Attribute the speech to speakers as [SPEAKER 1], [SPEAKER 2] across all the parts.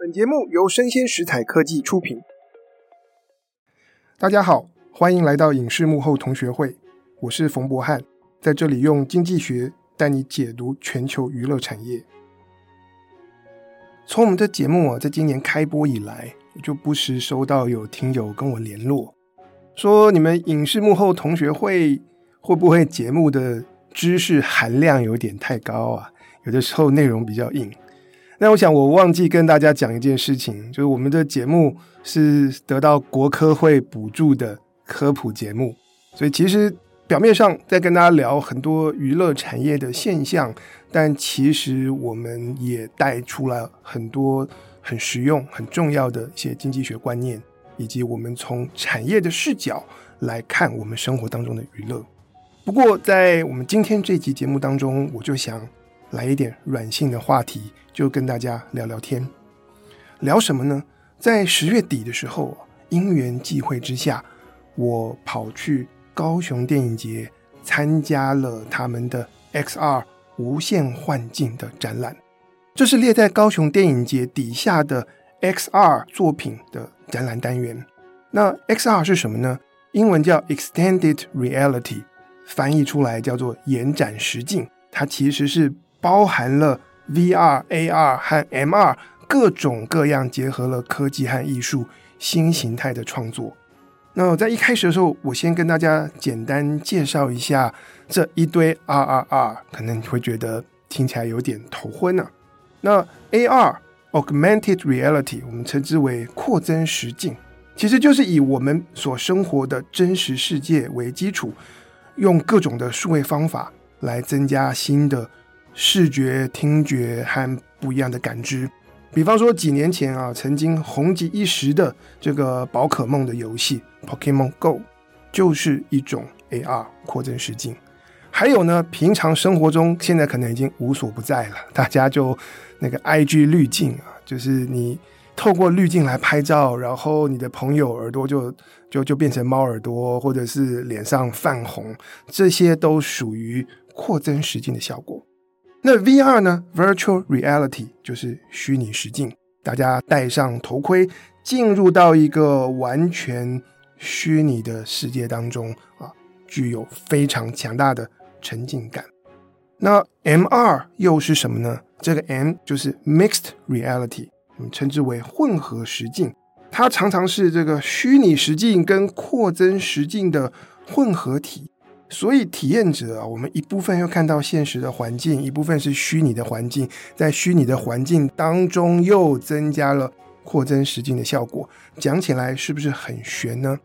[SPEAKER 1] 本节目由生鲜食材科技出品。大家好，欢迎来到影视幕后同学会，我是冯博翰，在这里用经济学带你解读全球娱乐产业。从我们的节目啊，在今年开播以来，就不时收到有听友跟我联络，说你们影视幕后同学会会不会节目的知识含量有点太高啊？有的时候内容比较硬。那我想我忘记跟大家讲一件事情，就是我们的节目是得到国科会补助的科普节目，所以其实表面上在跟大家聊很多娱乐产业的现象，但其实我们也带出了很多很实用、很重要的一些经济学观念，以及我们从产业的视角来看我们生活当中的娱乐。不过在我们今天这集节目当中，我就想。来一点软性的话题，就跟大家聊聊天。聊什么呢？在十月底的时候，因缘际会之下，我跑去高雄电影节参加了他们的 XR 无限幻境的展览。这是列在高雄电影节底下的 XR 作品的展览单元。那 XR 是什么呢？英文叫 Extended Reality，翻译出来叫做延展实境。它其实是。包含了 VR、AR 和 MR 各种各样结合了科技和艺术新形态的创作。那在一开始的时候，我先跟大家简单介绍一下这一堆 RRR，可能你会觉得听起来有点头昏呢、啊。那 AR（Augmented Reality） 我们称之为扩增实境，其实就是以我们所生活的真实世界为基础，用各种的数位方法来增加新的。视觉、听觉和不一样的感知，比方说几年前啊，曾经红极一时的这个宝可梦的游戏《Pokémon Go》，就是一种 AR 扩增实境。还有呢，平常生活中现在可能已经无所不在了，大家就那个 IG 滤镜啊，就是你透过滤镜来拍照，然后你的朋友耳朵就就就变成猫耳朵，或者是脸上泛红，这些都属于扩增实境的效果。那 VR 呢？Virtual Reality 就是虚拟实境，大家戴上头盔，进入到一个完全虚拟的世界当中啊，具有非常强大的沉浸感。那 MR 又是什么呢？这个 M 就是 Mixed Reality，我们称之为混合实境，它常常是这个虚拟实境跟扩增实境的混合体。所以，体验者啊，我们一部分又看到现实的环境，一部分是虚拟的环境，在虚拟的环境当中又增加了扩增实境的效果。讲起来是不是很悬呢？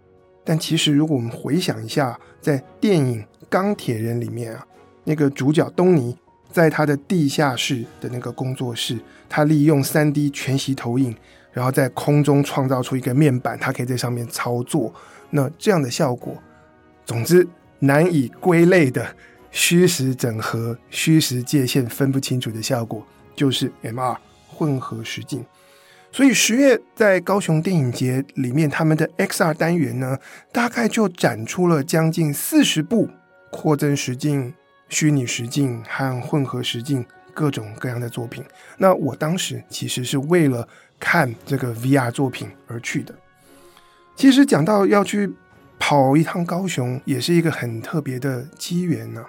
[SPEAKER 1] 但其实，如果我们回想一下，在电影《钢铁人》里面啊，那个主角东尼在他的地下室的那个工作室，他利用 3D 全息投影，然后在空中创造出一个面板，他可以在上面操作。那这样的效果，总之。难以归类的虚实整合、虚实界限分不清楚的效果，就是 MR 混合实境。所以十月在高雄电影节里面，他们的 XR 单元呢，大概就展出了将近四十部扩增实境、虚拟实境和混合实境各种各样的作品。那我当时其实是为了看这个 VR 作品而去的。其实讲到要去。跑一趟高雄也是一个很特别的机缘呢，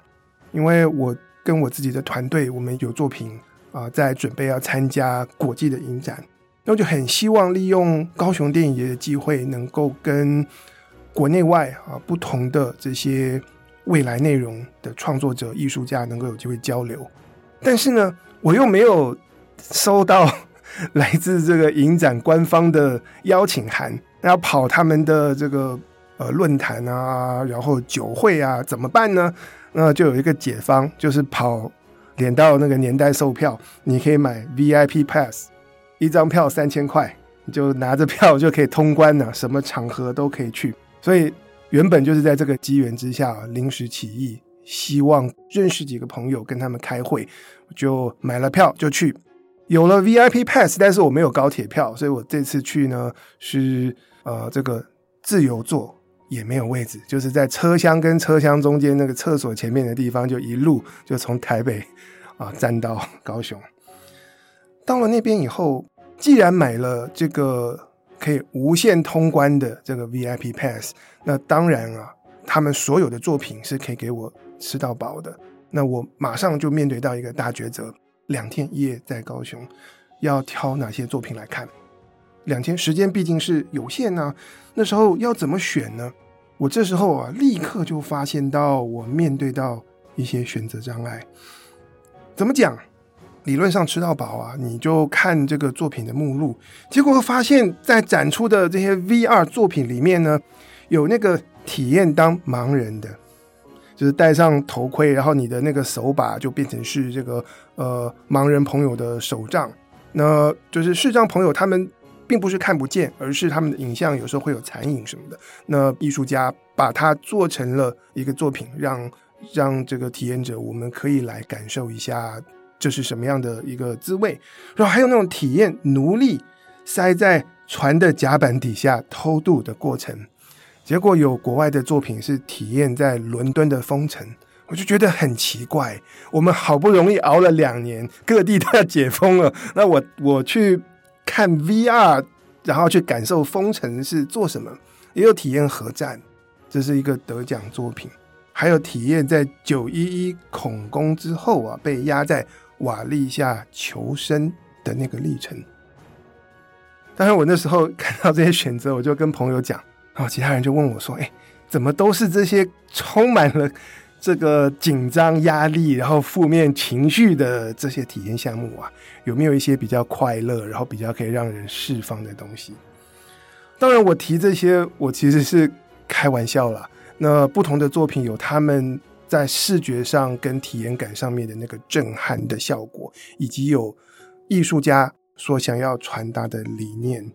[SPEAKER 1] 因为我跟我自己的团队，我们有作品啊、在准备要参加国际的影展，那我就很希望利用高雄电影节的机会，能够跟国内外啊不同的这些未来内容的创作者、艺术家能够有机会交流。但是呢，我又没有收到 来自这个影展官方的邀请函，要跑他们的这个。呃，论坛啊，然后酒会啊，怎么办呢？那就有一个解方，就是跑点到那个年代售票，你可以买 VIP Pass，一张票三千块，你就拿着票就可以通关了，什么场合都可以去。所以原本就是在这个机缘之下临时起意，希望认识几个朋友跟他们开会，就买了票就去。有了 VIP Pass，但是我没有高铁票，所以我这次去呢是呃这个自由座。也没有位置，就是在车厢跟车厢中间那个厕所前面的地方，就一路就从台北啊站到高雄。到了那边以后，既然买了这个可以无限通关的这个 VIP Pass，那当然啊，他们所有的作品是可以给我吃到饱的。那我马上就面对到一个大抉择：两天一夜在高雄，要挑哪些作品来看？两天时间毕竟是有限啊，那时候要怎么选呢？我这时候啊，立刻就发现到我面对到一些选择障碍。怎么讲？理论上吃到饱啊，你就看这个作品的目录，结果发现，在展出的这些 VR 作品里面呢，有那个体验当盲人的，就是戴上头盔，然后你的那个手把就变成是这个呃盲人朋友的手杖，那就是视障朋友他们。并不是看不见，而是他们的影像有时候会有残影什么的。那艺术家把它做成了一个作品，让让这个体验者我们可以来感受一下这是什么样的一个滋味。然后还有那种体验奴隶塞在船的甲板底下偷渡的过程。结果有国外的作品是体验在伦敦的封城，我就觉得很奇怪。我们好不容易熬了两年，各地都要解封了，那我我去。看 VR，然后去感受封城是做什么，也有体验核战，这是一个得奖作品，还有体验在九一一恐攻之后啊，被压在瓦砾下求生的那个历程。当然，我那时候看到这些选择，我就跟朋友讲，然后其他人就问我说：“哎，怎么都是这些充满了？”这个紧张、压力，然后负面情绪的这些体验项目啊，有没有一些比较快乐，然后比较可以让人释放的东西？当然，我提这些，我其实是开玩笑啦。那不同的作品有他们在视觉上跟体验感上面的那个震撼的效果，以及有艺术家所想要传达的理念。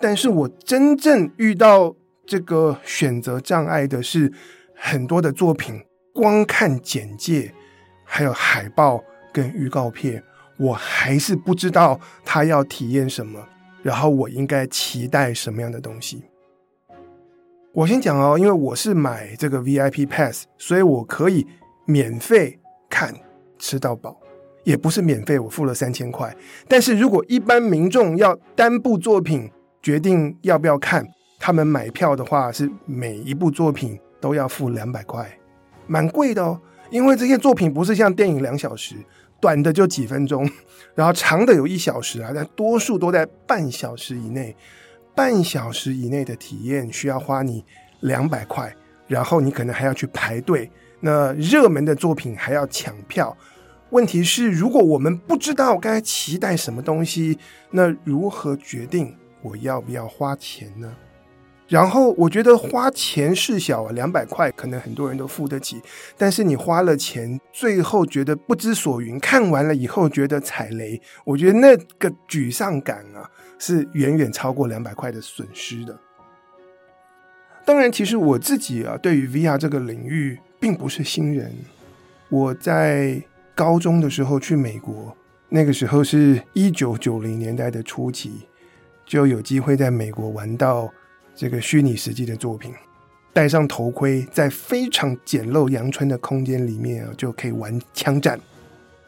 [SPEAKER 1] 但是我真正遇到这个选择障碍的是很多的作品。光看简介，还有海报跟预告片，我还是不知道他要体验什么，然后我应该期待什么样的东西。我先讲哦，因为我是买这个 VIP Pass，所以我可以免费看吃到饱，也不是免费，我付了三千块。但是如果一般民众要单部作品决定要不要看，他们买票的话是每一部作品都要付两百块。蛮贵的哦，因为这些作品不是像电影两小时，短的就几分钟，然后长的有一小时啊，但多数都在半小时以内。半小时以内的体验需要花你两百块，然后你可能还要去排队。那热门的作品还要抢票。问题是，如果我们不知道该期待什么东西，那如何决定我要不要花钱呢？然后我觉得花钱事小啊，两百块可能很多人都付得起，但是你花了钱，最后觉得不知所云，看完了以后觉得踩雷，我觉得那个沮丧感啊，是远远超过两百块的损失的。当然，其实我自己啊，对于 VR 这个领域并不是新人。我在高中的时候去美国，那个时候是一九九零年代的初期，就有机会在美国玩到。这个虚拟实际的作品，戴上头盔，在非常简陋阳春的空间里面啊，就可以玩枪战。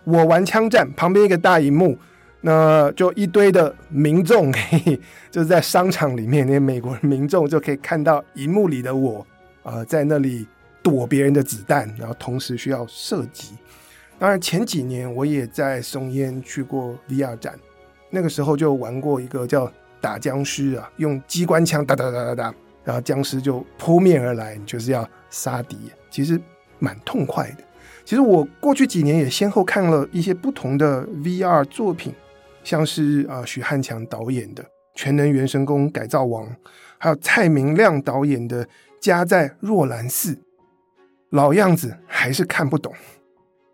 [SPEAKER 1] 我玩枪战，旁边一个大荧幕，那就一堆的民众可以，就是在商场里面，那些美国民众就可以看到荧幕里的我，呃，在那里躲别人的子弹，然后同时需要射击。当然，前几年我也在松烟去过 VR 展，那个时候就玩过一个叫。打僵尸啊，用机关枪打打打打打，然后僵尸就扑面而来，就是要杀敌，其实蛮痛快的。其实我过去几年也先后看了一些不同的 VR 作品，像是啊许汉强导演的《全能元神功改造王》，还有蔡明亮导演的《家在若兰寺》，老样子还是看不懂。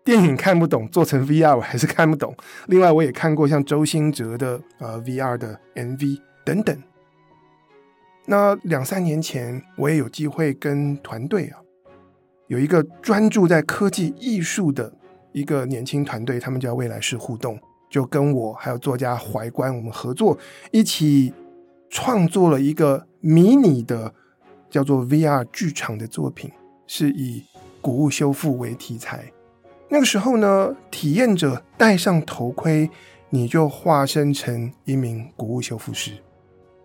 [SPEAKER 1] 电影看不懂，做成 VR 我还是看不懂。另外，我也看过像周星哲的呃 VR 的 MV 等等。那两三年前，我也有机会跟团队啊，有一个专注在科技艺术的一个年轻团队，他们叫未来式互动，就跟我还有作家怀观，我们合作一起创作了一个迷你的叫做 VR 剧场的作品，是以古物修复为题材。那个时候呢，体验者戴上头盔，你就化身成一名古物修复师，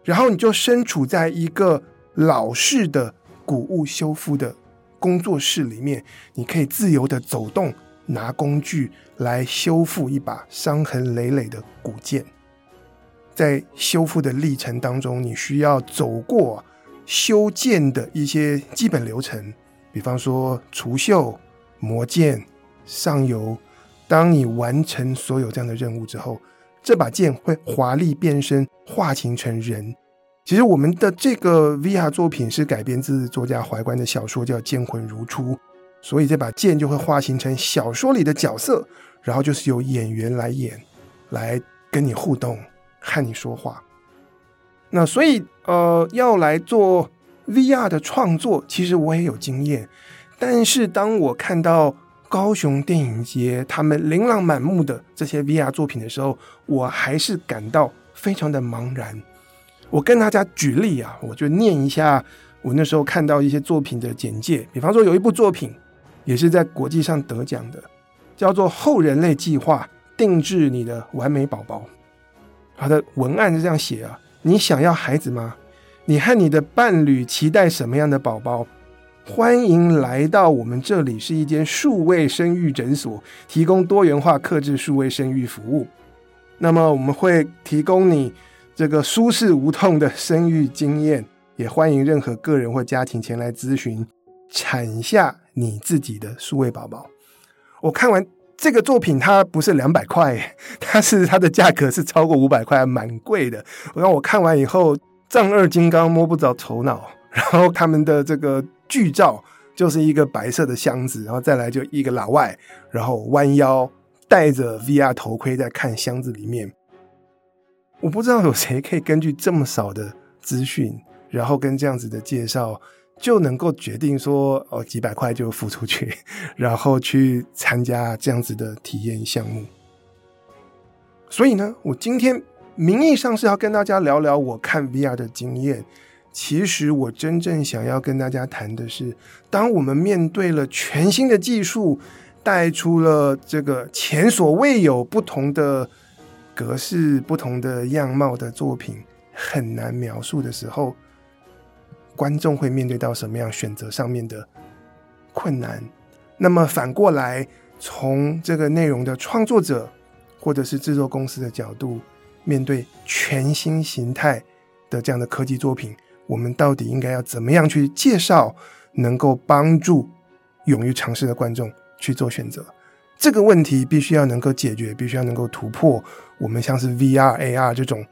[SPEAKER 1] 然后你就身处在一个老式的古物修复的工作室里面，你可以自由的走动，拿工具来修复一把伤痕累累的古剑。在修复的历程当中，你需要走过修剑的一些基本流程，比方说除锈、磨剑、上游。当你完成所有这样的任务之后，这把剑会华丽变身，化形成人。其实我们的这个 VR 作品是改编自作家怀关的小说，叫《剑魂如初》，所以这把剑就会化形成小说里的角色，然后就是由演员来演，来跟你互动，和你说话。那所以呃，要来做 VR 的创作，其实我也有经验，但是当我看到。高雄电影节，他们琳琅满目的这些 VR 作品的时候，我还是感到非常的茫然。我跟大家举例啊，我就念一下我那时候看到一些作品的简介。比方说，有一部作品也是在国际上得奖的，叫做《后人类计划：定制你的完美宝宝》。它的文案是这样写啊：你想要孩子吗？你和你的伴侣期待什么样的宝宝？欢迎来到我们这里，是一间数位生育诊所，提供多元化、克制数位生育服务。那么我们会提供你这个舒适无痛的生育经验，也欢迎任何个人或家庭前来咨询，产下你自己的数位宝宝。我看完这个作品，它不是两百块，它是它的价格是超过五百块，蛮贵的。我让我看完以后，丈二金刚摸不着头脑。然后他们的这个。剧照就是一个白色的箱子，然后再来就一个老外，然后弯腰戴着 VR 头盔在看箱子里面。我不知道有谁可以根据这么少的资讯，然后跟这样子的介绍，就能够决定说哦，几百块就付出去，然后去参加这样子的体验项目。所以呢，我今天名义上是要跟大家聊聊我看 VR 的经验。其实我真正想要跟大家谈的是，当我们面对了全新的技术，带出了这个前所未有不同的格式、不同的样貌的作品，很难描述的时候，观众会面对到什么样选择上面的困难？那么反过来，从这个内容的创作者或者是制作公司的角度，面对全新形态的这样的科技作品。我们到底应该要怎么样去介绍，能够帮助勇于尝试的观众去做选择？这个问题必须要能够解决，必须要能够突破。我们像是 VR、AR 这种，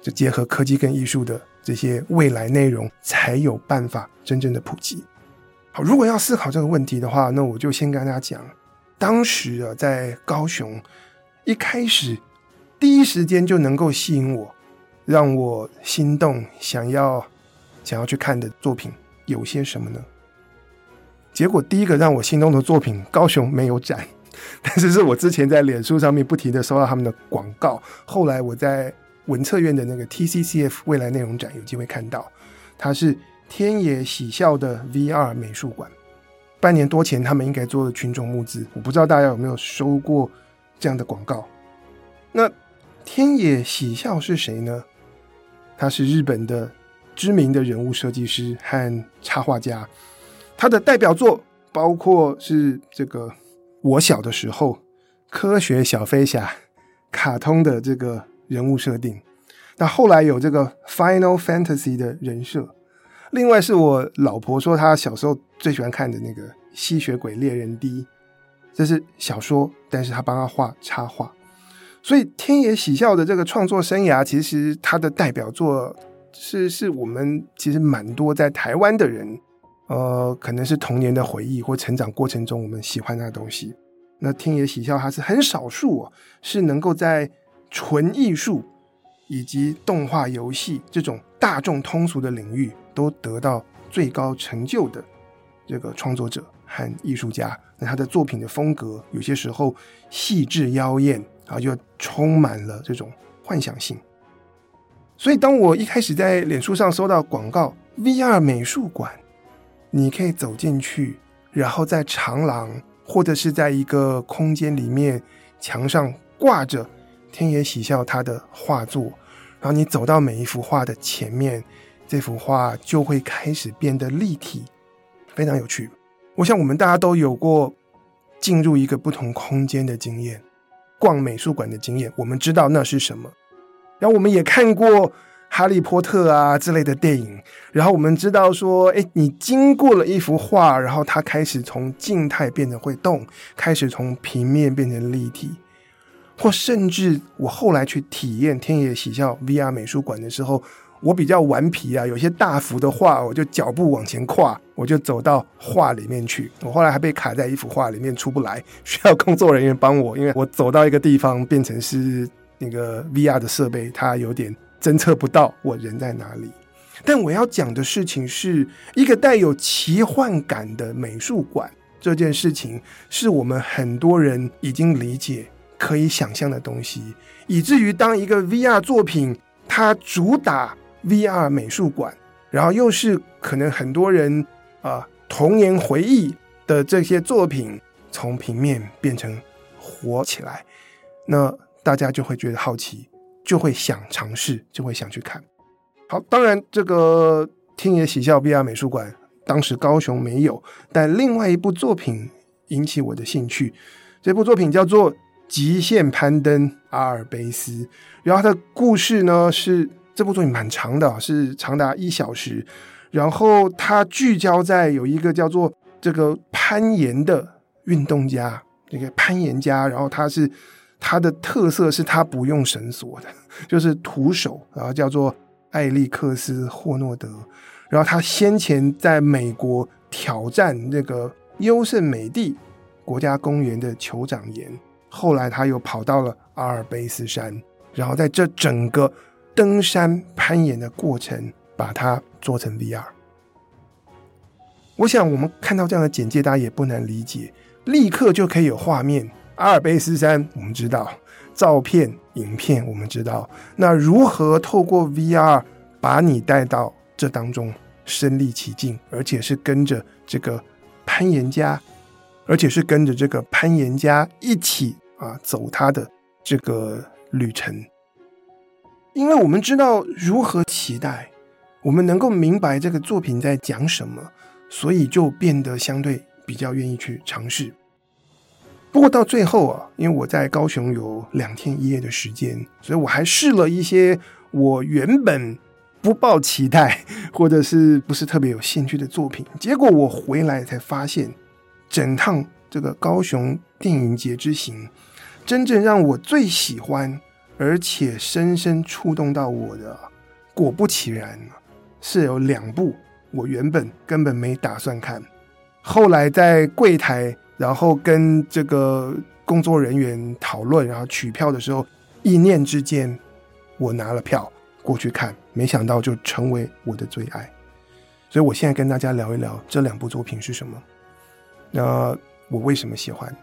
[SPEAKER 1] 就结合科技跟艺术的这些未来内容，才有办法真正的普及。好，如果要思考这个问题的话，那我就先跟大家讲，当时啊，在高雄一开始第一时间就能够吸引我，让我心动，想要。想要去看的作品有些什么呢？结果第一个让我心动的作品，高雄没有展，但是是我之前在脸书上面不停的收到他们的广告。后来我在文策院的那个 TCCF 未来内容展有机会看到，它是天野喜孝的 VR 美术馆。半年多前他们应该做了群众募资，我不知道大家有没有收过这样的广告。那天野喜孝是谁呢？他是日本的。知名的人物设计师和插画家，他的代表作包括是这个我小的时候科学小飞侠卡通的这个人物设定，那后来有这个 Final Fantasy 的人设，另外是我老婆说她小时候最喜欢看的那个吸血鬼猎人 D，这是小说，但是他帮他画插画，所以天野喜孝的这个创作生涯，其实他的代表作。是，是我们其实蛮多在台湾的人，呃，可能是童年的回忆或成长过程中我们喜欢的东西。那天野喜孝他是很少数哦，是能够在纯艺术以及动画游戏这种大众通俗的领域都得到最高成就的这个创作者和艺术家。那他的作品的风格有些时候细致妖艳，然后就充满了这种幻想性。所以，当我一开始在脸书上收到广告，VR 美术馆，你可以走进去，然后在长廊或者是在一个空间里面，墙上挂着天野喜孝他的画作，然后你走到每一幅画的前面，这幅画就会开始变得立体，非常有趣。我想我们大家都有过进入一个不同空间的经验，逛美术馆的经验，我们知道那是什么。然后我们也看过。哈利波特啊之类的电影，然后我们知道说，哎，你经过了一幅画，然后它开始从静态变得会动，开始从平面变成立体，或甚至我后来去体验天野喜孝 VR 美术馆的时候，我比较顽皮啊，有些大幅的画，我就脚步往前跨，我就走到画里面去。我后来还被卡在一幅画里面出不来，需要工作人员帮我，因为我走到一个地方变成是那个 VR 的设备，它有点。侦测不到我人在哪里，但我要讲的事情是一个带有奇幻感的美术馆。这件事情是我们很多人已经理解、可以想象的东西，以至于当一个 VR 作品它主打 VR 美术馆，然后又是可能很多人啊童年回忆的这些作品，从平面变成活起来，那大家就会觉得好奇。就会想尝试，就会想去看。好，当然这个天野喜孝 VR 美术馆当时高雄没有，但另外一部作品引起我的兴趣。这部作品叫做《极限攀登阿尔卑斯》，然后它的故事呢是这部作品蛮长的，是长达一小时。然后它聚焦在有一个叫做这个攀岩的运动家，这个攀岩家，然后他是。它的特色是它不用绳索的，就是徒手，然后叫做艾利克斯·霍诺德，然后他先前在美国挑战那个优胜美地国家公园的酋长岩，后来他又跑到了阿尔卑斯山，然后在这整个登山攀岩的过程，把它做成 VR。我想我们看到这样的简介，大家也不难理解，立刻就可以有画面。阿尔卑斯山，我们知道；照片、影片，我们知道。那如何透过 VR 把你带到这当中，身历其境，而且是跟着这个攀岩家，而且是跟着这个攀岩家一起啊走他的这个旅程。因为我们知道如何期待，我们能够明白这个作品在讲什么，所以就变得相对比较愿意去尝试。不过到最后啊，因为我在高雄有两天一夜的时间，所以我还试了一些我原本不抱期待或者是不是特别有兴趣的作品。结果我回来才发现，整趟这个高雄电影节之行，真正让我最喜欢而且深深触动到我的，果不其然，是有两部我原本根本没打算看，后来在柜台。然后跟这个工作人员讨论，然后取票的时候，一念之间，我拿了票过去看，没想到就成为我的最爱。所以我现在跟大家聊一聊这两部作品是什么，那我为什么喜欢？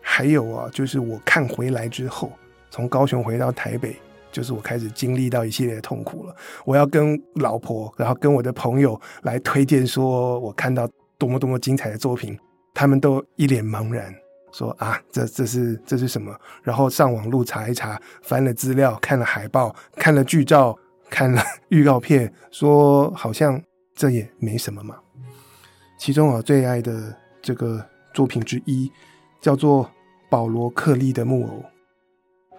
[SPEAKER 1] 还有啊，就是我看回来之后，从高雄回到台北，就是我开始经历到一系列的痛苦了。我要跟老婆，然后跟我的朋友来推荐，说我看到多么多么精彩的作品。他们都一脸茫然，说：“啊，这这是这是什么？”然后上网路查一查，翻了资料，看了海报，看了剧照，看了预告片，说好像这也没什么嘛。其中我最爱的这个作品之一，叫做《保罗·克利的木偶》。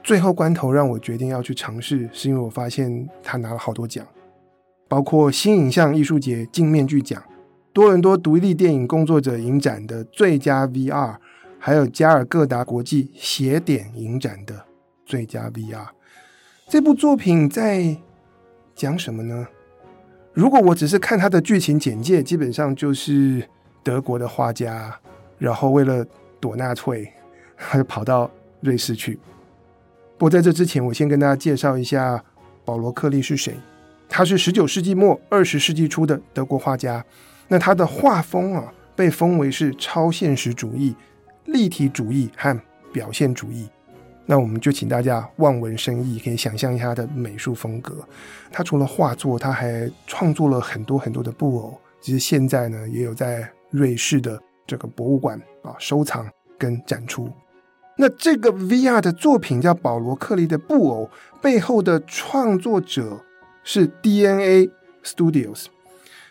[SPEAKER 1] 最后关头让我决定要去尝试，是因为我发现他拿了好多奖，包括新影像艺术节镜面具奖。多伦多独立电影工作者影展的最佳 VR，还有加尔各答国际斜点影展的最佳 VR，这部作品在讲什么呢？如果我只是看它的剧情简介，基本上就是德国的画家，然后为了躲纳粹，他就跑到瑞士去。不过在这之前，我先跟大家介绍一下保罗·克利是谁。他是十九世纪末二十世纪初的德国画家。那他的画风啊，被封为是超现实主义、立体主义和表现主义。那我们就请大家望文生义，可以想象一下他的美术风格。他除了画作，他还创作了很多很多的布偶。其实现在呢，也有在瑞士的这个博物馆啊收藏跟展出。那这个 VR 的作品叫保罗克利的布偶，背后的创作者是 DNA Studios。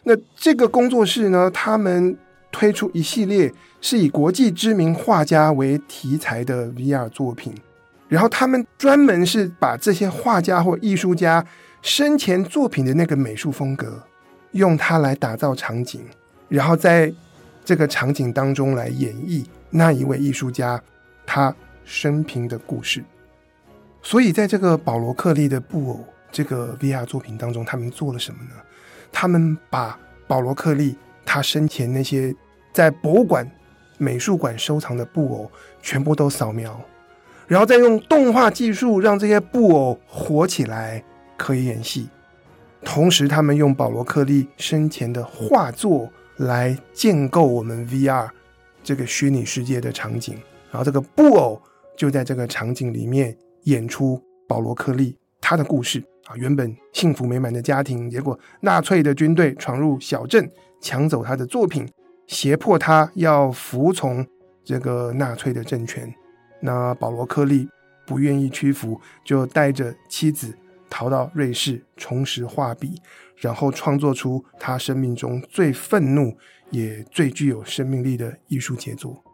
[SPEAKER 1] 那这个工作室呢，他们推出一系列是以国际知名画家为题材的 VR 作品，然后他们专门是把这些画家或艺术家生前作品的那个美术风格，用它来打造场景，然后在这个场景当中来演绎那一位艺术家他生平的故事。所以，在这个保罗克利的布偶这个 VR 作品当中，他们做了什么呢？他们把保罗克利他生前那些在博物馆、美术馆收藏的布偶全部都扫描，然后再用动画技术让这些布偶活起来，可以演戏。同时，他们用保罗克利生前的画作来建构我们 VR 这个虚拟世界的场景，然后这个布偶就在这个场景里面演出保罗克利他的故事。原本幸福美满的家庭，结果纳粹的军队闯入小镇，抢走他的作品，胁迫他要服从这个纳粹的政权。那保罗克利不愿意屈服，就带着妻子逃到瑞士，重拾画笔，然后创作出他生命中最愤怒也最具有生命力的艺术杰作。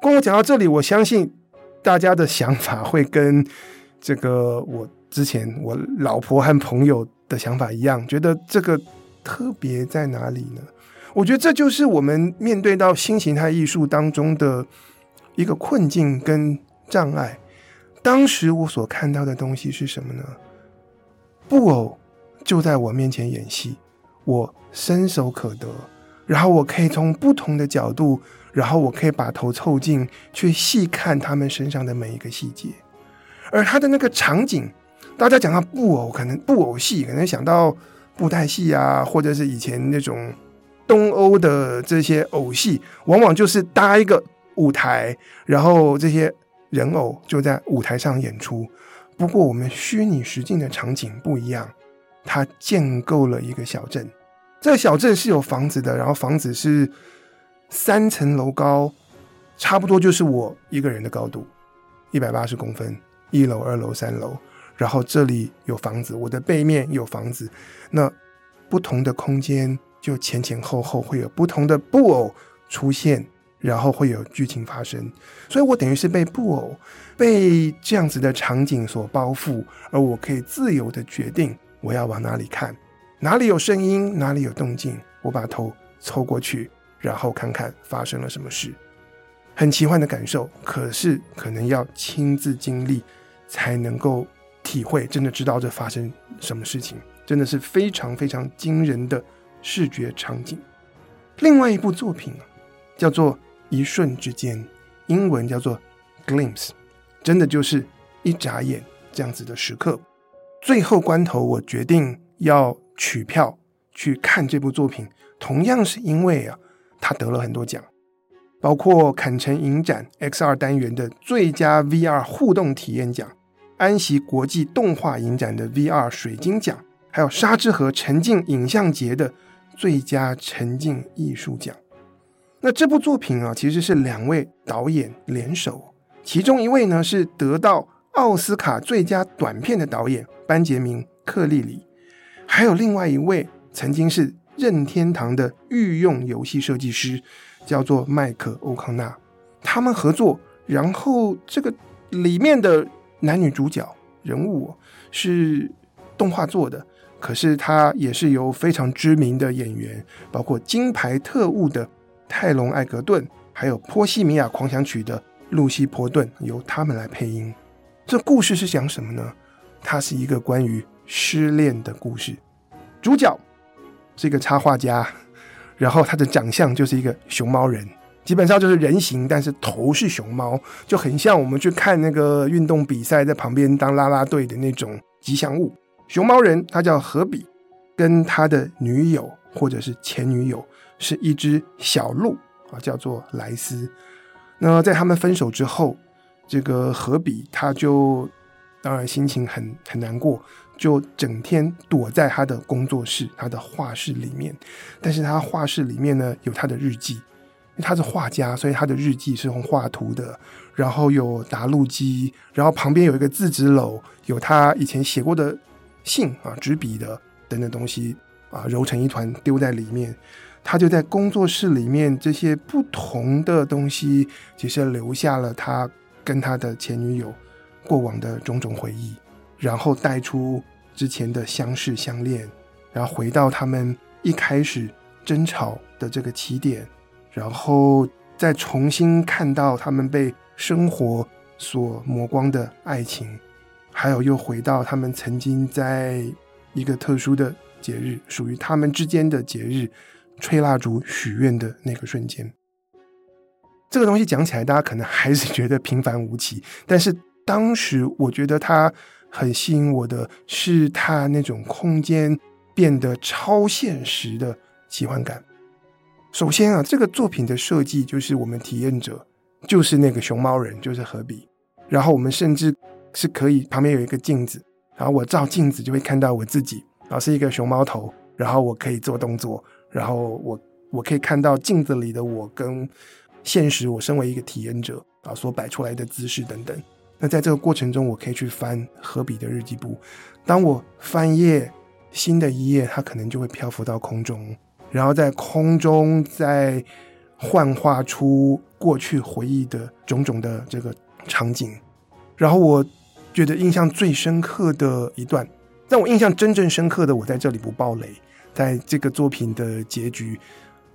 [SPEAKER 1] 光我讲到这里，我相信大家的想法会跟这个我。之前我老婆和朋友的想法一样，觉得这个特别在哪里呢？我觉得这就是我们面对到新形态艺术当中的一个困境跟障碍。当时我所看到的东西是什么呢？布偶就在我面前演戏，我伸手可得，然后我可以从不同的角度，然后我可以把头凑近去细看他们身上的每一个细节，而他的那个场景。大家讲到布偶，可能布偶戏，可能想到布袋戏啊，或者是以前那种东欧的这些偶戏，往往就是搭一个舞台，然后这些人偶就在舞台上演出。不过，我们虚拟实境的场景不一样，它建构了一个小镇。这个小镇是有房子的，然后房子是三层楼高，差不多就是我一个人的高度，一百八十公分，一楼、二楼、三楼。然后这里有房子，我的背面有房子，那不同的空间就前前后后会有不同的布偶出现，然后会有剧情发生，所以我等于是被布偶被这样子的场景所包覆，而我可以自由的决定我要往哪里看，哪里有声音，哪里有动静，我把头凑过去，然后看看发生了什么事，很奇幻的感受，可是可能要亲自经历才能够。体会真的知道这发生什么事情，真的是非常非常惊人的视觉场景。另外一部作品啊叫做《一瞬之间》，英文叫做《Glimpse》，真的就是一眨眼这样子的时刻。最后关头，我决定要取票去看这部作品，同样是因为啊，他得了很多奖，包括坎城影展 X 二单元的最佳 VR 互动体验奖。安锡国际动画影展的 VR 水晶奖，还有沙之河沉浸影像节的最佳沉浸艺术奖。那这部作品啊，其实是两位导演联手，其中一位呢是得到奥斯卡最佳短片的导演班杰明·克利里，还有另外一位曾经是任天堂的御用游戏设计师，叫做麦克·欧康纳。他们合作，然后这个里面的。男女主角人物是动画做的，可是他也是由非常知名的演员，包括《金牌特务》的泰隆·艾格顿，还有《波西米亚狂想曲》的露西·波顿，由他们来配音。这故事是讲什么呢？它是一个关于失恋的故事。主角是一个插画家，然后他的长相就是一个熊猫人。基本上就是人形，但是头是熊猫，就很像我们去看那个运动比赛，在旁边当啦啦队的那种吉祥物。熊猫人他叫何比，跟他的女友或者是前女友是一只小鹿啊，叫做莱斯。那在他们分手之后，这个何比他就当然心情很很难过，就整天躲在他的工作室、他的画室里面。但是他画室里面呢，有他的日记。他是画家，所以他的日记是用画图的，然后有打录机，然后旁边有一个字纸篓，有他以前写过的信啊，纸笔的等等东西啊，揉成一团丢在里面。他就在工作室里面，这些不同的东西，其实留下了他跟他的前女友过往的种种回忆，然后带出之前的相识相恋，然后回到他们一开始争吵的这个起点。然后再重新看到他们被生活所磨光的爱情，还有又回到他们曾经在一个特殊的节日，属于他们之间的节日，吹蜡烛许愿的那个瞬间。这个东西讲起来，大家可能还是觉得平凡无奇，但是当时我觉得它很吸引我的是它那种空间变得超现实的奇幻感。首先啊，这个作品的设计就是我们体验者，就是那个熊猫人，就是何比。然后我们甚至是可以旁边有一个镜子，然后我照镜子就会看到我自己，然后是一个熊猫头，然后我可以做动作，然后我我可以看到镜子里的我跟现实我身为一个体验者啊所摆出来的姿势等等。那在这个过程中，我可以去翻何比的日记簿，当我翻页新的一页，它可能就会漂浮到空中。然后在空中再幻化出过去回忆的种种的这个场景，然后我觉得印象最深刻的一段，让我印象真正深刻的，我在这里不爆雷，在这个作品的结局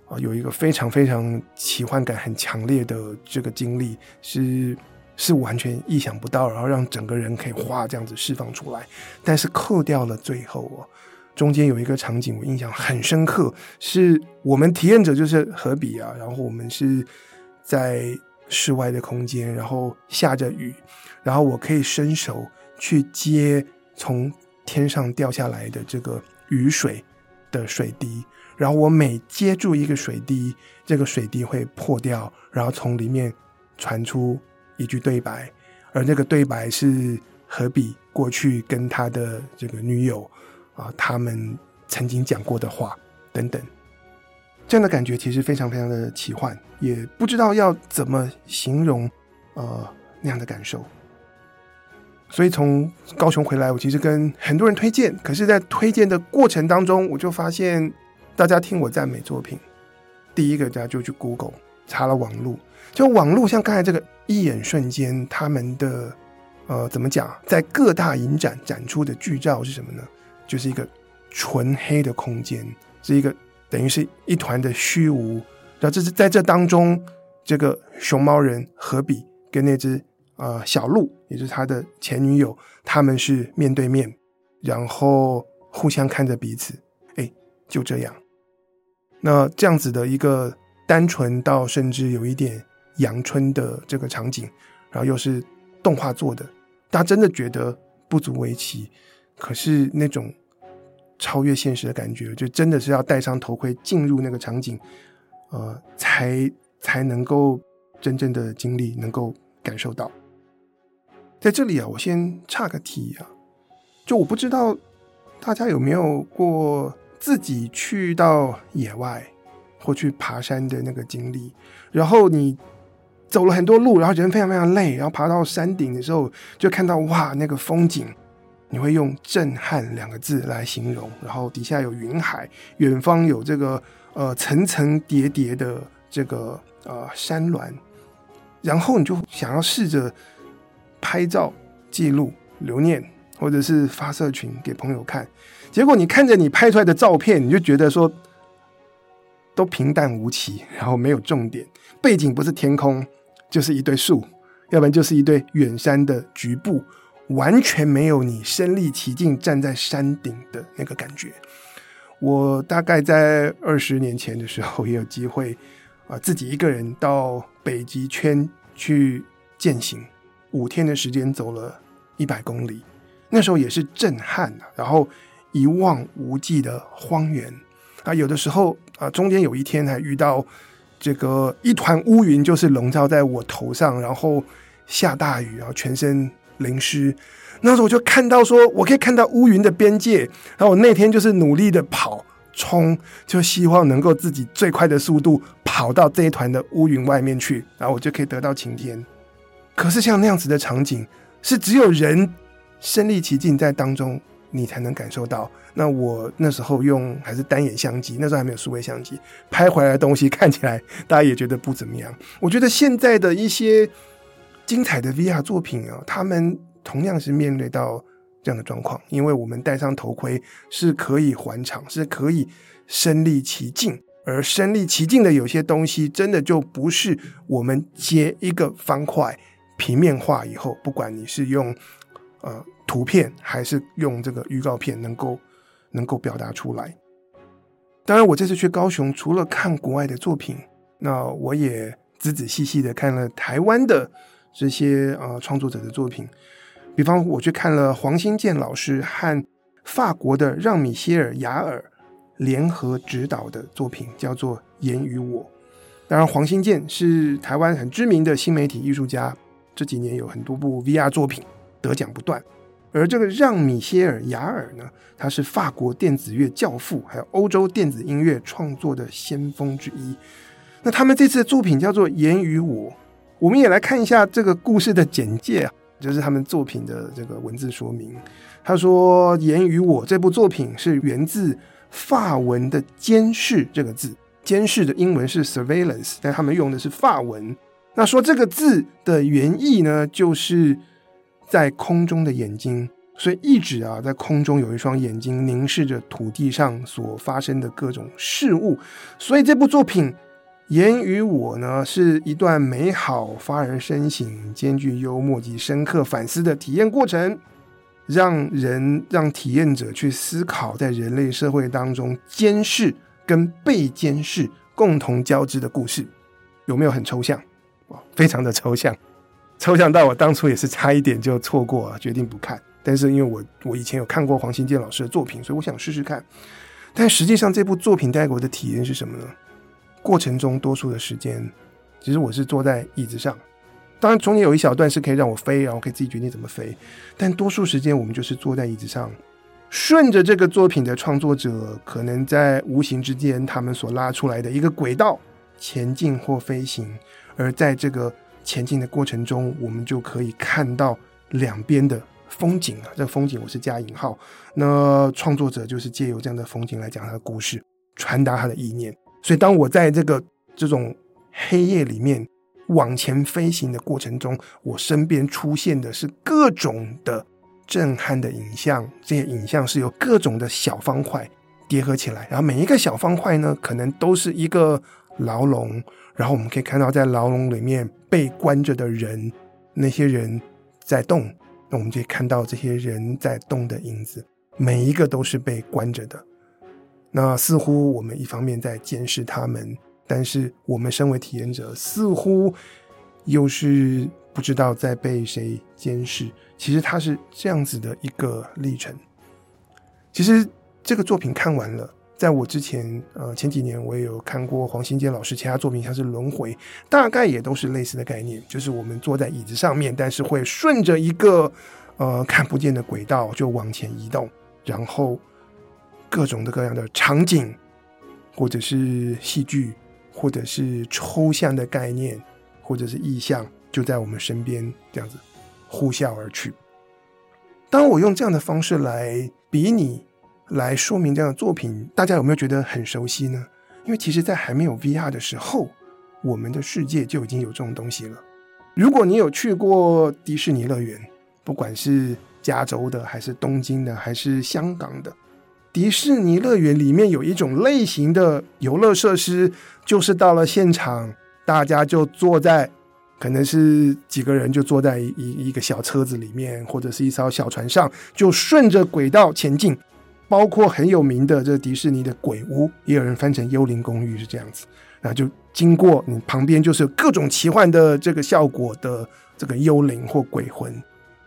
[SPEAKER 1] 啊，有一个非常非常奇幻感很强烈的这个经历，是是完全意想不到，然后让整个人可以哗这样子释放出来，但是扣掉了最后哦。中间有一个场景，我印象很深刻，是我们体验者就是何比啊，然后我们是在室外的空间，然后下着雨，然后我可以伸手去接从天上掉下来的这个雨水的水滴，然后我每接住一个水滴，这个水滴会破掉，然后从里面传出一句对白，而那个对白是何比过去跟他的这个女友。啊，他们曾经讲过的话等等，这样的感觉其实非常非常的奇幻，也不知道要怎么形容，呃，那样的感受。所以从高雄回来，我其实跟很多人推荐，可是，在推荐的过程当中，我就发现大家听我赞美作品，第一个大家就去 Google 查了网路，就网路像刚才这个一眼瞬间，他们的呃怎么讲，在各大影展展出的剧照是什么呢？就是一个纯黑的空间，是一个等于是一团的虚无。然后这是在这当中，这个熊猫人何比跟那只呃小鹿，也就是他的前女友，他们是面对面，然后互相看着彼此。哎，就这样。那这样子的一个单纯到甚至有一点阳春的这个场景，然后又是动画做的，大家真的觉得不足为奇。可是那种。超越现实的感觉，就真的是要戴上头盔进入那个场景，呃，才才能够真正的经历，能够感受到。在这里啊，我先岔个题啊，就我不知道大家有没有过自己去到野外或去爬山的那个经历，然后你走了很多路，然后人非常非常累，然后爬到山顶的时候，就看到哇，那个风景。你会用“震撼”两个字来形容，然后底下有云海，远方有这个呃层层叠叠的这个呃山峦，然后你就想要试着拍照记录留念，或者是发社群给朋友看，结果你看着你拍出来的照片，你就觉得说都平淡无奇，然后没有重点，背景不是天空，就是一堆树，要不然就是一堆远山的局部。完全没有你身历其境站在山顶的那个感觉。我大概在二十年前的时候也有机会啊，自己一个人到北极圈去践行，五天的时间走了一百公里，那时候也是震撼啊。然后一望无际的荒原啊，有的时候啊，中间有一天还遇到这个一团乌云，就是笼罩在我头上，然后下大雨，然后全身。淋湿，那时候我就看到说，我可以看到乌云的边界。然后我那天就是努力的跑，冲，就希望能够自己最快的速度跑到这一团的乌云外面去，然后我就可以得到晴天。可是像那样子的场景，是只有人身临其境在当中，你才能感受到。那我那时候用还是单眼相机，那时候还没有数位相机，拍回来的东西看起来大家也觉得不怎么样。我觉得现在的一些精彩的 VR 作品啊，他们同样是面对到这样的状况，因为我们戴上头盔是可以环场，是可以身历其境，而身历其境的有些东西，真的就不是我们接一个方块平面化以后，不管你是用呃图片还是用这个预告片，能够。能够表达出来。当然，我这次去高雄，除了看国外的作品，那我也仔仔细细的看了台湾的这些呃创作者的作品。比方，我去看了黄新建老师和法国的让米歇尔·雅尔联合执导的作品，叫做《言与我》。当然，黄新建是台湾很知名的新媒体艺术家，这几年有很多部 VR 作品得奖不断。而这个让米歇尔·雅尔呢，他是法国电子乐教父，还有欧洲电子音乐创作的先锋之一。那他们这次的作品叫做《言与我》，我们也来看一下这个故事的简介啊，就是他们作品的这个文字说明。他说，《言与我》这部作品是源自法文的“监视”这个字，“监视”的英文是 “surveillance”，但他们用的是法文。那说这个字的原意呢，就是。在空中的眼睛，所以一直啊，在空中有一双眼睛凝视着土地上所发生的各种事物。所以这部作品《言与我》呢，是一段美好、发人深省、兼具幽默及深刻反思的体验过程，让人让体验者去思考，在人类社会当中，监视跟被监视共同交织的故事，有没有很抽象？哇，非常的抽象。抽象到我当初也是差一点就错过，决定不看。但是因为我我以前有看过黄新建老师的作品，所以我想试试看。但实际上这部作品带给我的体验是什么呢？过程中多数的时间，其实我是坐在椅子上，当然中间有一小段是可以让我飞，然后可以自己决定怎么飞。但多数时间我们就是坐在椅子上，顺着这个作品的创作者可能在无形之间他们所拉出来的一个轨道前进或飞行，而在这个。前进的过程中，我们就可以看到两边的风景啊。这个风景我是加引号。那创作者就是借由这样的风景来讲他的故事，传达他的意念。所以，当我在这个这种黑夜里面往前飞行的过程中，我身边出现的是各种的震撼的影像。这些影像是由各种的小方块叠合起来，然后每一个小方块呢，可能都是一个牢笼。然后我们可以看到，在牢笼里面被关着的人，那些人在动，那我们就可以看到这些人在动的影子，每一个都是被关着的。那似乎我们一方面在监视他们，但是我们身为体验者，似乎又是不知道在被谁监视。其实它是这样子的一个历程。其实这个作品看完了。在我之前，呃，前几年我也有看过黄新杰老师其他作品，像是《轮回》，大概也都是类似的概念，就是我们坐在椅子上面，但是会顺着一个呃看不见的轨道就往前移动，然后各种各样的场景，或者是戏剧，或者是抽象的概念，或者是意象，就在我们身边这样子呼啸而去。当我用这样的方式来比拟。来说明这样的作品，大家有没有觉得很熟悉呢？因为其实，在还没有 VR 的时候，我们的世界就已经有这种东西了。如果你有去过迪士尼乐园，不管是加州的，还是东京的，还是香港的，迪士尼乐园里面有一种类型的游乐设施，就是到了现场，大家就坐在，可能是几个人就坐在一一个小车子里面，或者是一艘小船上，就顺着轨道前进。包括很有名的这迪士尼的鬼屋，也有人翻成幽灵公寓是这样子，那就经过你旁边就是各种奇幻的这个效果的这个幽灵或鬼魂，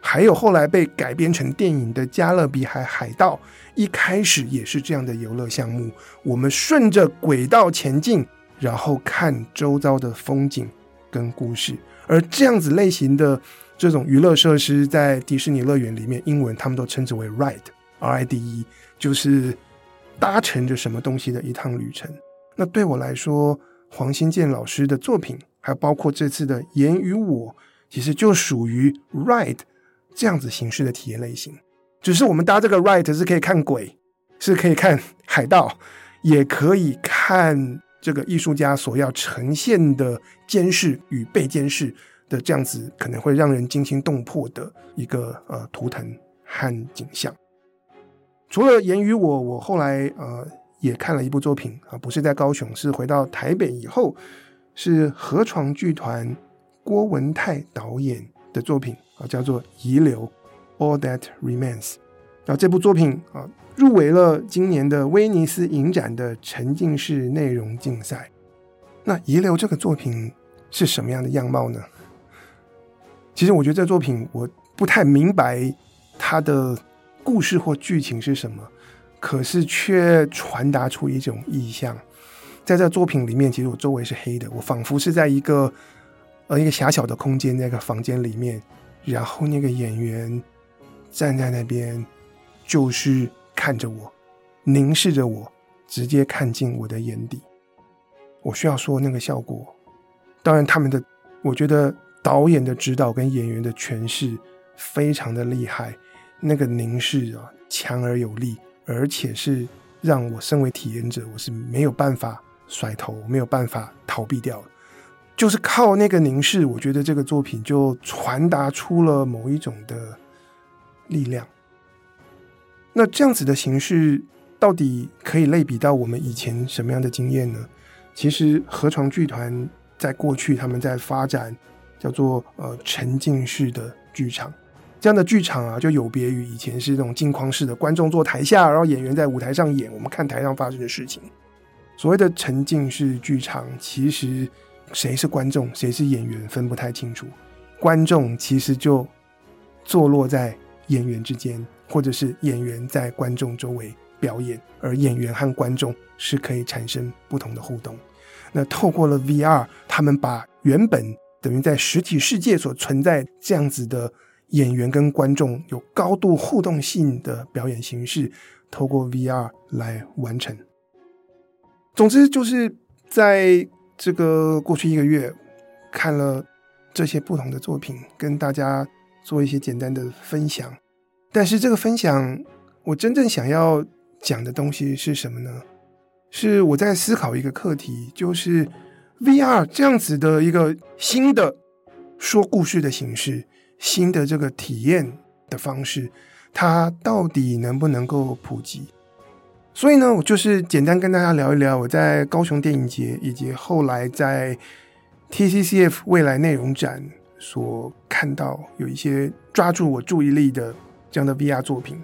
[SPEAKER 1] 还有后来被改编成电影的《加勒比海海盗》，一开始也是这样的游乐项目。我们顺着轨道前进，然后看周遭的风景跟故事，而这样子类型的这种娱乐设施，在迪士尼乐园里面，英文他们都称之为 ride，R I D E。就是搭乘着什么东西的一趟旅程。那对我来说，黄新建老师的作品，还包括这次的《言与我》，其实就属于 ride 这样子形式的体验类型。只是我们搭这个 ride 是可以看鬼，是可以看海盗，也可以看这个艺术家所要呈现的监视与被监视的这样子，可能会让人惊心动魄的一个呃图腾和景象。除了《言与我》，我后来呃。也看了一部作品啊，不是在高雄，是回到台北以后，是河床剧团郭文泰导演的作品啊，叫做《遗留》（All That Remains）。然后这部作品啊，入围了今年的威尼斯影展的沉浸式内容竞赛。那《遗留》这个作品是什么样的样貌呢？其实我觉得这作品我不太明白它的故事或剧情是什么。可是却传达出一种意象，在这作品里面，其实我周围是黑的，我仿佛是在一个呃一个狭小的空间，那个房间里面，然后那个演员站在那边，就是看着我，凝视着我，直接看进我的眼底。我需要说那个效果，当然他们的，我觉得导演的指导跟演员的诠释非常的厉害，那个凝视啊，强而有力。而且是让我身为体验者，我是没有办法甩头，没有办法逃避掉。就是靠那个凝视，我觉得这个作品就传达出了某一种的力量。那这样子的形式，到底可以类比到我们以前什么样的经验呢？其实河床剧团在过去他们在发展叫做呃沉浸式的剧场。这样的剧场啊，就有别于以前是那种镜框式的，观众坐台下，然后演员在舞台上演，我们看台上发生的事情。所谓的沉浸式剧场，其实谁是观众，谁是演员分不太清楚。观众其实就坐落在演员之间，或者是演员在观众周围表演，而演员和观众是可以产生不同的互动。那透过了 VR，他们把原本等于在实体世界所存在这样子的。演员跟观众有高度互动性的表演形式，透过 VR 来完成。总之，就是在这个过去一个月，看了这些不同的作品，跟大家做一些简单的分享。但是，这个分享我真正想要讲的东西是什么呢？是我在思考一个课题，就是 VR 这样子的一个新的说故事的形式。新的这个体验的方式，它到底能不能够普及？所以呢，我就是简单跟大家聊一聊我在高雄电影节以及后来在 TCCF 未来内容展所看到有一些抓住我注意力的这样的 VR 作品。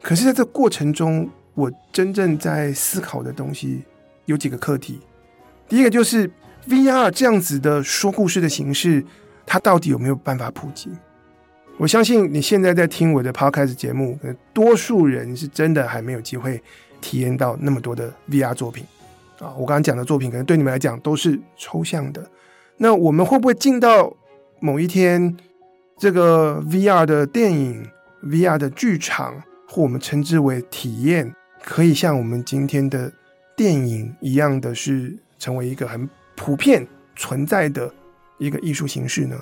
[SPEAKER 1] 可是，在这过程中，我真正在思考的东西有几个课题。第一个就是 VR 这样子的说故事的形式。它到底有没有办法普及？我相信你现在在听我的 Podcast 节目，多数人是真的还没有机会体验到那么多的 VR 作品啊！我刚刚讲的作品，可能对你们来讲都是抽象的。那我们会不会进到某一天，这个 VR 的电影、VR 的剧场，或我们称之为体验，可以像我们今天的电影一样的是成为一个很普遍存在的？一个艺术形式呢，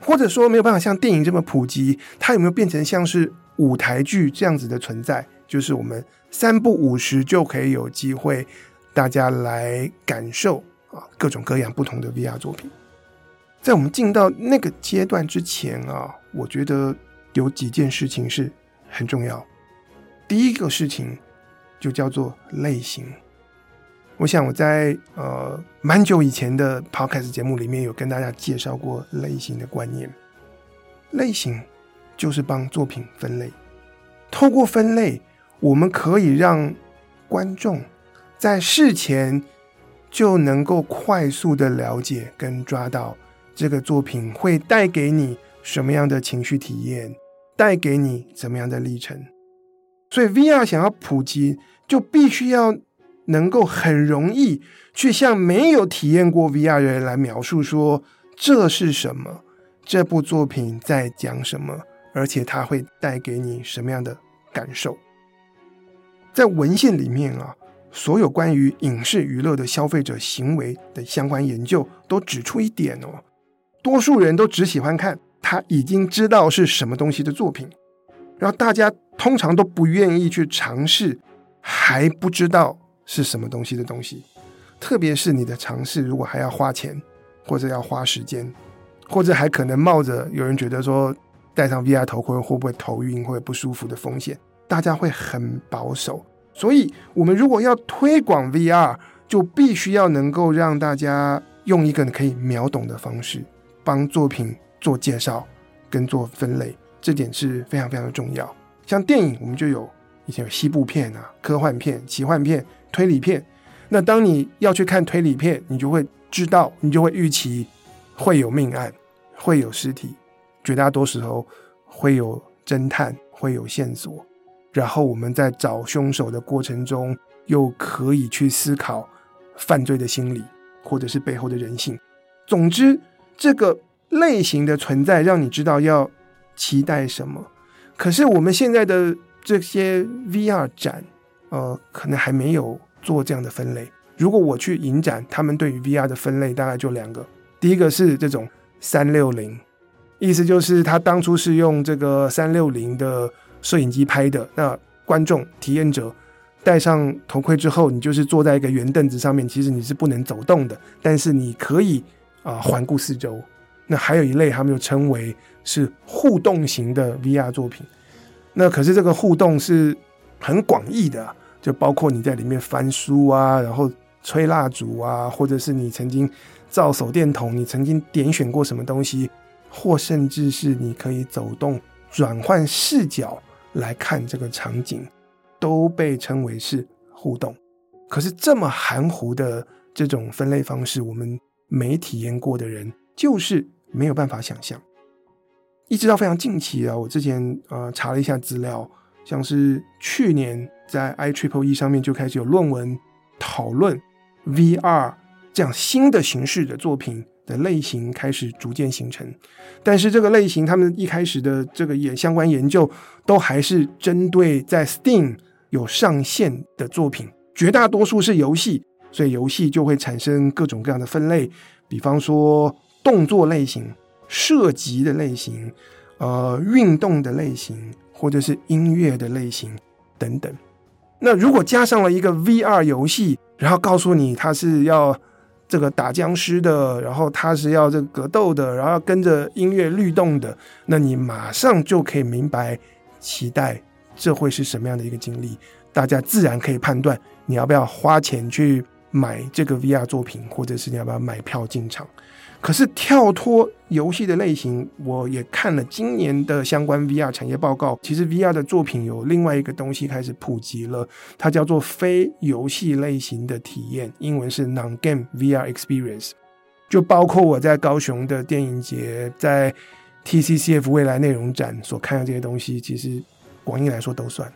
[SPEAKER 1] 或者说没有办法像电影这么普及，它有没有变成像是舞台剧这样子的存在？就是我们三不五时就可以有机会，大家来感受啊各种各样不同的 VR 作品。在我们进到那个阶段之前啊，我觉得有几件事情是很重要。第一个事情就叫做类型。我想我在呃蛮久以前的 podcast 节目里面有跟大家介绍过类型的观念。类型就是帮作品分类，透过分类，我们可以让观众在事前就能够快速的了解跟抓到这个作品会带给你什么样的情绪体验，带给你怎么样的历程。所以 VR 想要普及，就必须要。能够很容易去向没有体验过 VR 的人来描述说，这是什么，这部作品在讲什么，而且它会带给你什么样的感受。在文献里面啊，所有关于影视娱乐的消费者行为的相关研究都指出一点哦，多数人都只喜欢看他已经知道是什么东西的作品，然后大家通常都不愿意去尝试还不知道是什么东西的东西，特别是你的尝试如果还要花钱或者要花时间，或者还可能冒着有人觉得说戴上 VR 头盔会不会头晕或者不舒服的风险。大家会很保守，所以我们如果要推广 VR，就必须要能够让大家用一个可以秒懂的方式，帮作品做介绍跟做分类，这点是非常非常的重要。像电影，我们就有以前有西部片啊、科幻片、奇幻片、推理片。那当你要去看推理片，你就会知道，你就会预期会有命案，会有尸体，绝大多时候会有侦探，会有线索。然后我们在找凶手的过程中，又可以去思考犯罪的心理，或者是背后的人性。总之，这个类型的存在，让你知道要期待什么。可是我们现在的这些 VR 展，呃，可能还没有做这样的分类。如果我去影展，他们对于 VR 的分类大概就两个：第一个是这种三六零，意思就是他当初是用这个三六零的。摄影机拍的，那观众体验者戴上头盔之后，你就是坐在一个圆凳子上面，其实你是不能走动的，但是你可以啊环顾四周。那还有一类，他们就称为是互动型的 VR 作品。那可是这个互动是很广义的，就包括你在里面翻书啊，然后吹蜡烛啊，或者是你曾经照手电筒，你曾经点选过什么东西，或甚至是你可以走动转换视角。来看这个场景，都被称为是互动。可是这么含糊的这种分类方式，我们没体验过的人就是没有办法想象。一直到非常近期啊，我之前呃查了一下资料，像是去年在 iTripleE 上面就开始有论文讨论 VR 这样新的形式的作品。的类型开始逐渐形成，但是这个类型他们一开始的这个也相关研究都还是针对在 Steam 有上线的作品，绝大多数是游戏，所以游戏就会产生各种各样的分类，比方说动作类型、射击的类型、呃运动的类型，或者是音乐的类型等等。那如果加上了一个 VR 游戏，然后告诉你它是要。这个打僵尸的，然后他是要这格斗的，然后跟着音乐律动的，那你马上就可以明白，期待这会是什么样的一个经历，大家自然可以判断你要不要花钱去买这个 VR 作品，或者是你要不要买票进场。可是跳脱游戏的类型，我也看了今年的相关 VR 产业报告。其实 VR 的作品有另外一个东西开始普及了，它叫做非游戏类型的体验，英文是 Non-Game VR Experience。就包括我在高雄的电影节，在 TCCF 未来内容展所看的这些东西，其实广义来说都算。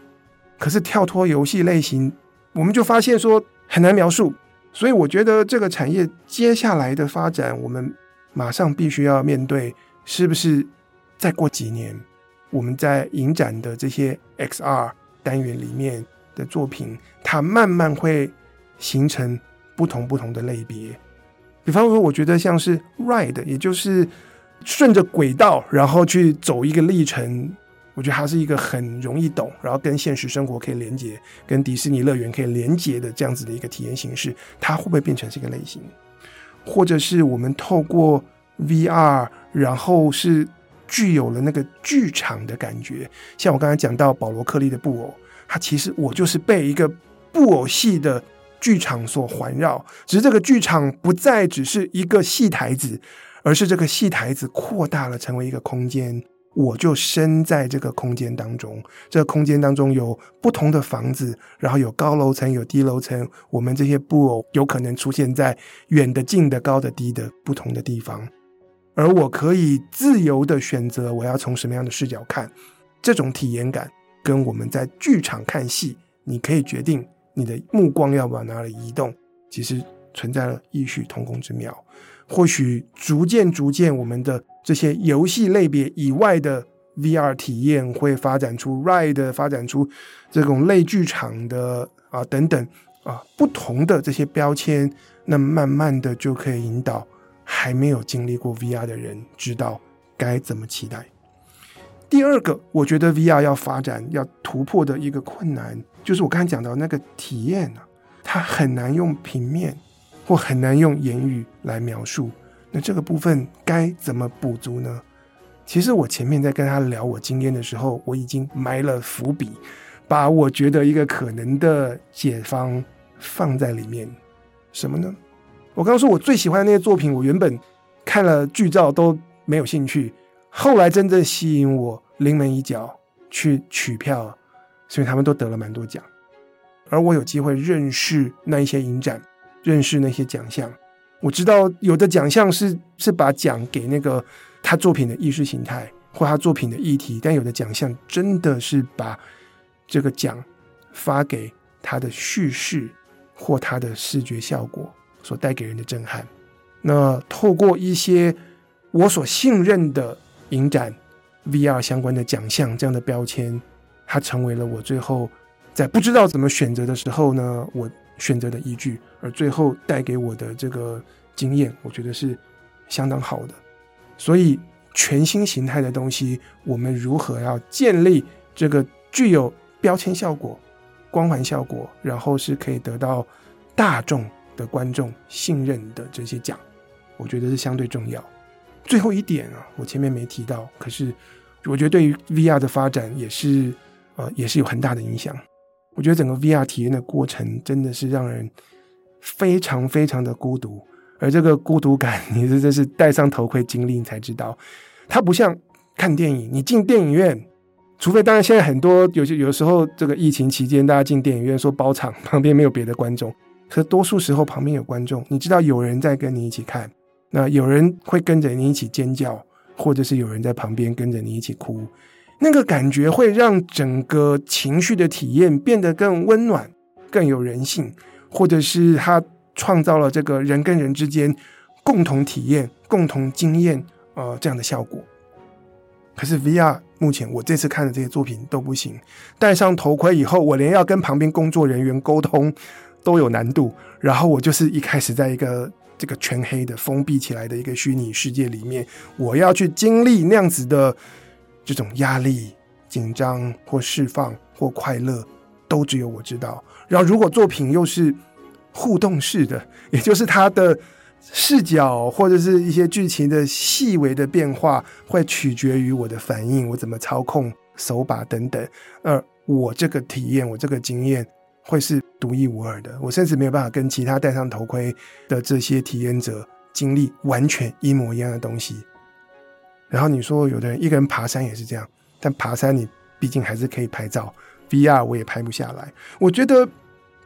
[SPEAKER 1] 可是跳脱游戏类型，我们就发现说很难描述。所以我觉得这个产业接下来的发展，我们马上必须要面对，是不是再过几年，我们在影展的这些 XR 单元里面的作品，它慢慢会形成不同不同的类别。比方说，我觉得像是 Ride，也就是顺着轨道，然后去走一个历程。我觉得它是一个很容易懂，然后跟现实生活可以连接，跟迪士尼乐园可以连接的这样子的一个体验形式，它会不会变成这个类型？或者是我们透过 VR，然后是具有了那个剧场的感觉？像我刚才讲到保罗克利的布偶，它其实我就是被一个布偶戏的剧场所环绕，只是这个剧场不再只是一个戏台子，而是这个戏台子扩大了，成为一个空间。我就身在这个空间当中，这个空间当中有不同的房子，然后有高楼层，有低楼层。我们这些布偶有可能出现在远的、近的、高的、低的不同的地方，而我可以自由的选择我要从什么样的视角看。这种体验感跟我们在剧场看戏，你可以决定你的目光要往哪里移动，其实存在了异曲同工之妙。或许逐渐逐渐，我们的这些游戏类别以外的 VR 体验，会发展出 Ride，发展出这种类剧场的啊等等啊不同的这些标签，那慢慢的就可以引导还没有经历过 VR 的人知道该怎么期待。第二个，我觉得 VR 要发展要突破的一个困难，就是我刚才讲到那个体验啊，它很难用平面或很难用言语来描述。那这个部分该怎么补足呢？其实我前面在跟他聊我经验的时候，我已经埋了伏笔，把我觉得一个可能的解方放在里面。什么呢？我刚刚说我最喜欢的那些作品，我原本看了剧照都没有兴趣。后来真正吸引我临门一脚去取票，所以他们都得了蛮多奖，而我有机会认识那一些影展，认识那些奖项。我知道有的奖项是是把奖给那个他作品的意识形态或他作品的议题，但有的奖项真的是把这个奖发给他的叙事或他的视觉效果所带给人的震撼。那透过一些我所信任的。影展、VR 相关的奖项这样的标签，它成为了我最后在不知道怎么选择的时候呢，我选择的依据。而最后带给我的这个经验，我觉得是相当好的。所以，全新形态的东西，我们如何要建立这个具有标签效果、光环效果，然后是可以得到大众的观众信任的这些奖，我觉得是相对重要。最后一点啊，我前面没提到，可是我觉得对于 VR 的发展也是呃也是有很大的影响。我觉得整个 VR 体验的过程真的是让人非常非常的孤独，而这个孤独感，你是真是戴上头盔经历你才知道。它不像看电影，你进电影院，除非当然现在很多有些有时候这个疫情期间大家进电影院说包场，旁边没有别的观众，可是多数时候旁边有观众，你知道有人在跟你一起看。那有人会跟着你一起尖叫，或者是有人在旁边跟着你一起哭，那个感觉会让整个情绪的体验变得更温暖、更有人性，或者是他创造了这个人跟人之间共同体验、共同经验，呃，这样的效果。可是 VR 目前我这次看的这些作品都不行，戴上头盔以后，我连要跟旁边工作人员沟通都有难度，然后我就是一开始在一个。这个全黑的封闭起来的一个虚拟世界里面，我要去经历那样子的这种压力、紧张或释放或快乐，都只有我知道。然后，如果作品又是互动式的，也就是它的视角或者是一些剧情的细微的变化，会取决于我的反应，我怎么操控手把等等。而我这个体验，我这个经验。会是独一无二的，我甚至没有办法跟其他戴上头盔的这些体验者经历完全一模一样的东西。然后你说有的人一个人爬山也是这样，但爬山你毕竟还是可以拍照，VR 我也拍不下来。我觉得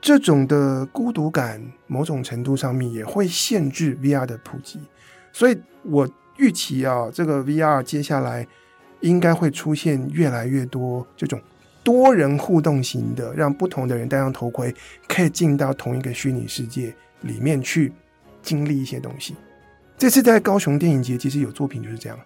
[SPEAKER 1] 这种的孤独感，某种程度上面也会限制 VR 的普及。所以我预期啊，这个 VR 接下来应该会出现越来越多这种。多人互动型的，让不同的人戴上头盔，可以进到同一个虚拟世界里面去经历一些东西。这次在高雄电影节，其实有作品就是这样，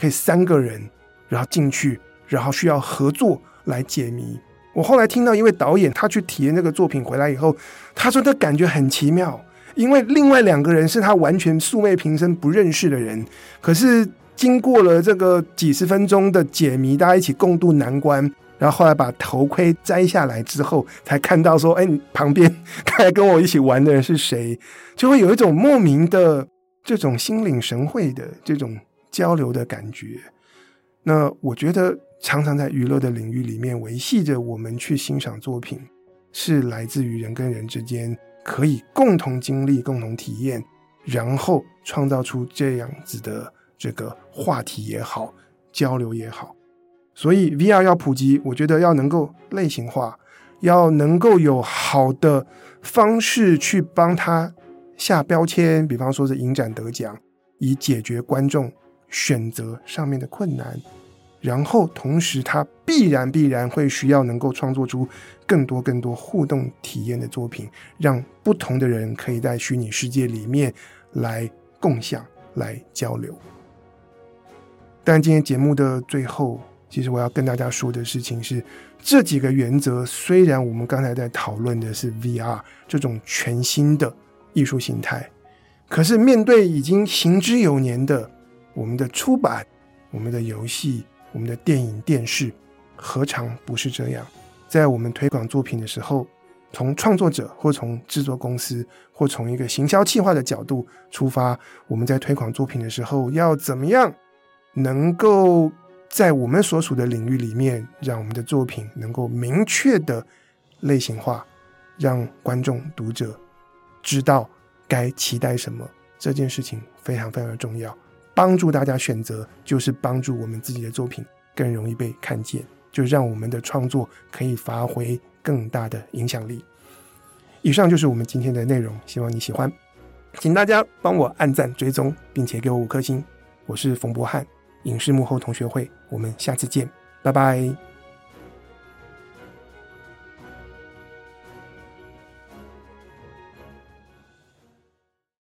[SPEAKER 1] 可以三个人，然后进去，然后需要合作来解谜。我后来听到一位导演，他去体验那个作品回来以后，他说他感觉很奇妙，因为另外两个人是他完全素昧平生不认识的人，可是经过了这个几十分钟的解谜，大家一起共度难关。然后后来把头盔摘下来之后，才看到说：“哎，旁边 刚才跟我一起玩的人是谁？”就会有一种莫名的这种心领神会的这种交流的感觉。那我觉得，常常在娱乐的领域里面维系着我们去欣赏作品，是来自于人跟人之间可以共同经历、共同体验，然后创造出这样子的这个话题也好，交流也好。所以 VR 要普及，我觉得要能够类型化，要能够有好的方式去帮他下标签，比方说是影展得奖，以解决观众选择上面的困难。然后同时，他必然必然会需要能够创作出更多更多互动体验的作品，让不同的人可以在虚拟世界里面来共享、来交流。但今天节目的最后。其实我要跟大家说的事情是，这几个原则虽然我们刚才在讨论的是 VR 这种全新的艺术形态，可是面对已经行之有年的我们的出版、我们的游戏、我们的电影、电视，何尝不是这样？在我们推广作品的时候，从创作者或从制作公司或从一个行销企划的角度出发，我们在推广作品的时候要怎么样能够在我们所属的领域里面，让我们的作品能够明确的类型化，让观众读者知道该期待什么。这件事情非常非常的重要，帮助大家选择，就是帮助我们自己的作品更容易被看见，就让我们的创作可以发挥更大的影响力。以上就是我们今天的内容，希望你喜欢，请大家帮我按赞、追踪，并且给我五颗星。我是冯博翰，影视幕后同学会，我们下次见，拜拜。